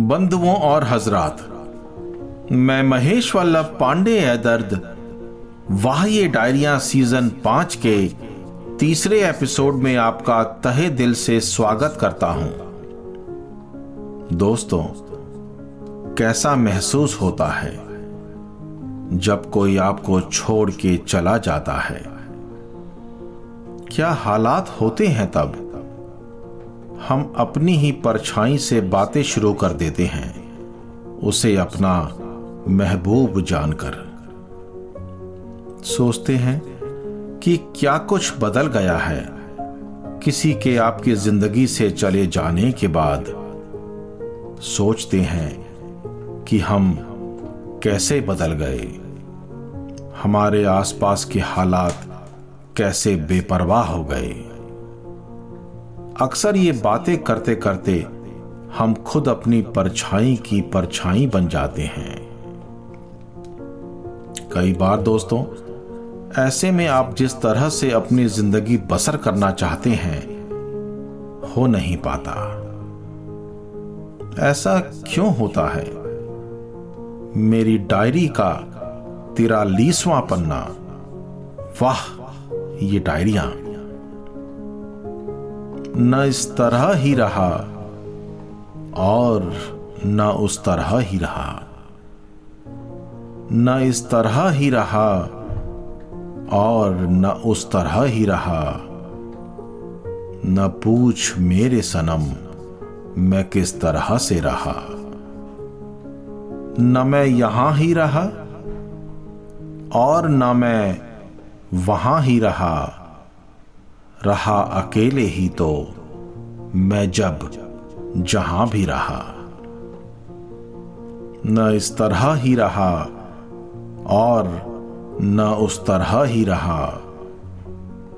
बंधुओं और हजरात, मैं महेश वल्लभ पांडे है दर्द वाह ये डायरिया सीज़न पाँच के तीसरे एपिसोड में आपका तहे दिल से स्वागत करता हूँ। दोस्तों, कैसा महसूस होता है जब कोई आपको छोड़ के चला जाता है? क्या हालात होते हैं तब? हम अपनी ही परछाई से बातें शुरू कर देते हैं। उसे अपना महबूब जानकर। सोचते हैं कि क्या कुछ बदल गया है। किसी के आपकी ज़िंदगी से चले जाने के बाद सोचते हैं कि हम कैसे बदल गए। हमारे आसपास के हालात कैसे बेपरवाह हो गए। अक्सर ये बातें करते करते हम खुद अपनी परछाई की परछाई बन जाते हैं। कई बार दोस्तों, ऐसे में आप जिस तरह से अपनी ज़िंदगी बसर करना चाहते हैं, हो नहीं पाता। ऐसा क्यों होता है? मेरी डायरी का तिरालीसवां पन्ना। वाह, ये डायरिया। न इस तरह ही रहा और न उस तरह ही रहा। न इस तरह ही रहा और न उस तरह ही रहा। न पूछ मेरे सनम, मैं किस तरह से रहा। न मैं यहाँ ही रहा और न मैं वहाँ ही रहा। रहा अकेले ही तो मैं जब जहाँ भी रहा। न इस तरह ही रहा और न उस तरह ही रहा।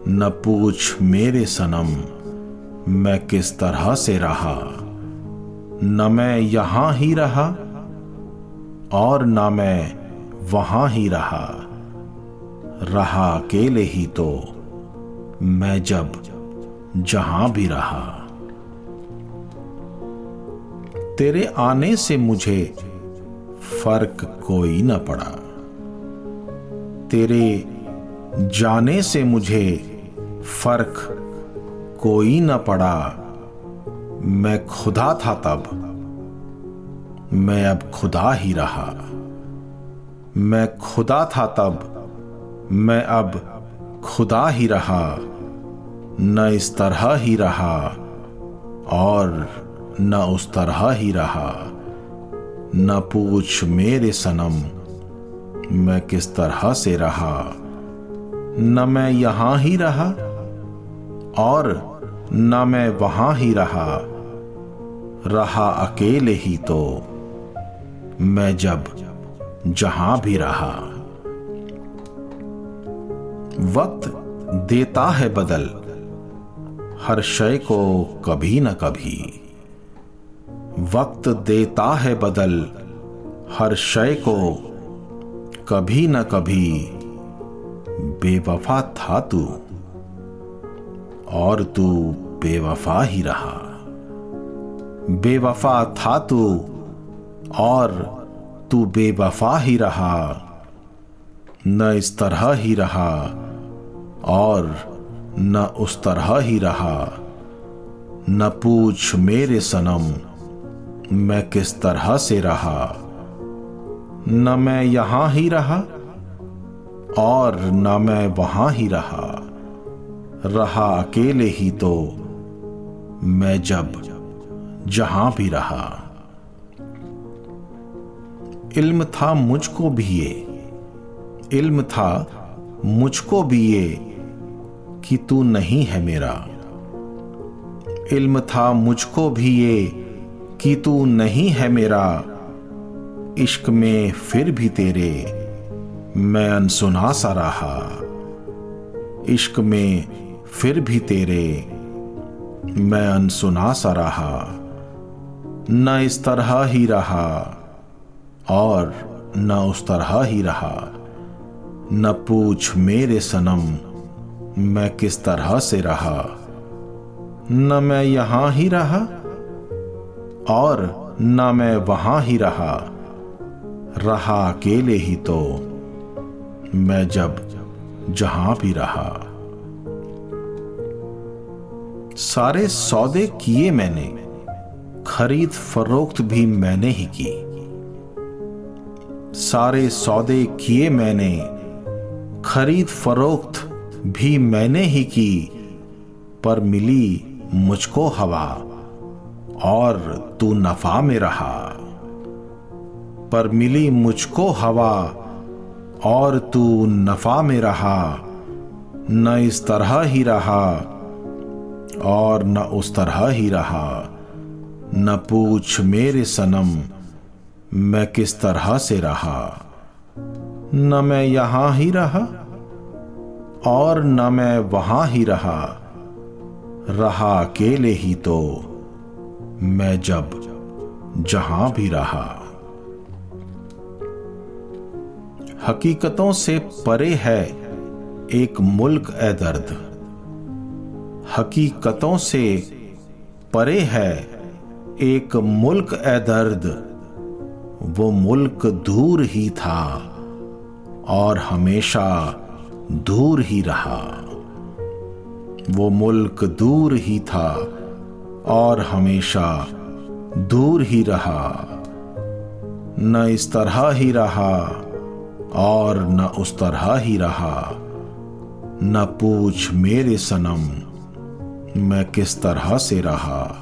न पूछ मेरे सनम मैं किस तरह से रहा। न मैं यहाँ ही रहा और न मैं वहाँ ही रहा। रहा अकेले ही तो मैं जब जहाँ भी रहा, तेरे आने से मुझे फ़र्क कोई न पड़ा। तेरे जाने से मुझे फ़र्क कोई न पड़ा। मैं खुदा था तब, मैं अब खुदा ही रहा। मैं खुदा था तब, मैं अब खुदा ही रहा। न इस तरह ही रहा और न उस तरह ही रहा। न पूछ मेरे सनम, मैं किस तरह से रहा? न मैं यहाँ ही रहा और न मैं वहाँ ही रहा। रहा अकेले ही तो मैं जब जहाँ भी रहा। वक्त देता है बदल हर शय को कभी न कभी। वक्त देता है बदल, हर शय को कभी न कभी। बेवफा था तू, और तू बेवफा ही रहा। बेवफा था तू, और तू बेवफा ही रहा। न इस तरह ही रहा, और न उस तरह ही रहा। न पूछ मेरे सनम, मैं किस तरह से रहा। न मैं यहाँ ही रहा, और न मैं वहाँ ही रहा। रहा अकेले ही तो मैं जब जहाँ भी रहा। इल्म था मुझको भी ये, इल्म था मुझको भी ये। कि तू नहीं है मेरा। इल्म था मुझको भी ये कि तू नहीं है मेरा। इश्क में फिर भी तेरे मैं अनसुना सा रहा। इश्क में फिर भी तेरे मैं अनसुना सा रहा। न इस तरह ही रहा और न उस तरह ही रहा। न पूछ मेरे सनम मैं किस तरह से रहा? न मैं यहाँ ही रहा, और न मैं वहाँ ही रहा। रहा अकेले ही तो मैं जब जहाँ भी रहा। सारे सौदे किए मैंने, खरीद फरोख्त भी मैंने ही की। सारे सौदे किए मैंने, खरीद फरोख्त भी मैंने ही की, पर मिली मुझको हवा, और तू नफा में रहा। पर मिली मुझको हवा, और तू नफा में रहा। न इस तरह ही रहा, और न उस तरह ही रहा। न पूछ मेरे सनम, मैं किस तरह से रहा। न मैं यहाँ ही रहा। और न मैं वहाँ ही रहा रहा अकेले ही तो मैं जब जहाँ भी रहा। हकीकतों से परे है एक मुल्क ए दर्द। हकीकतों से परे है एक मुल्क ए दर्द। वो मुल्क दूर ही था और हमेशा दूर ही रहा। वो मुल्क दूर ही था और हमेशा दूर ही रहा। न इस तरह ही रहा और न उस तरह ही रहा। न पूछ मेरे सनम, मैं किस तरह से रहा।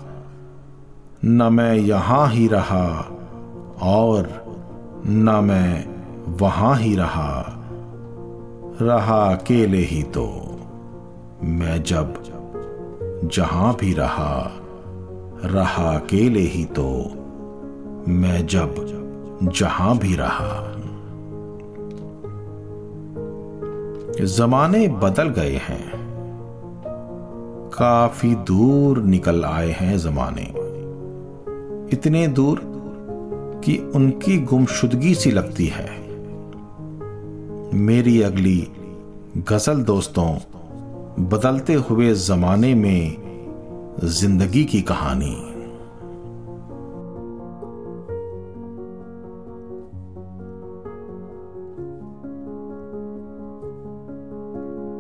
न मैं यहाँ ही रहा और न मैं वहाँ ही रहा। रहा अकेले ही तो। मैं जब जहाँ भी रहा रहा अकेले ही तो। मैं जब जहाँ भी रहा। जमाने बदल गए हैं। काफ़ी दूर निकल आए हैं जमाने। इतने दूर कि उनकी गुमशुदगी सी लगती है। मेरी अगली गज़ल दोस्तों बदलते हुए जमाने में ज़िंदगी की कहानी।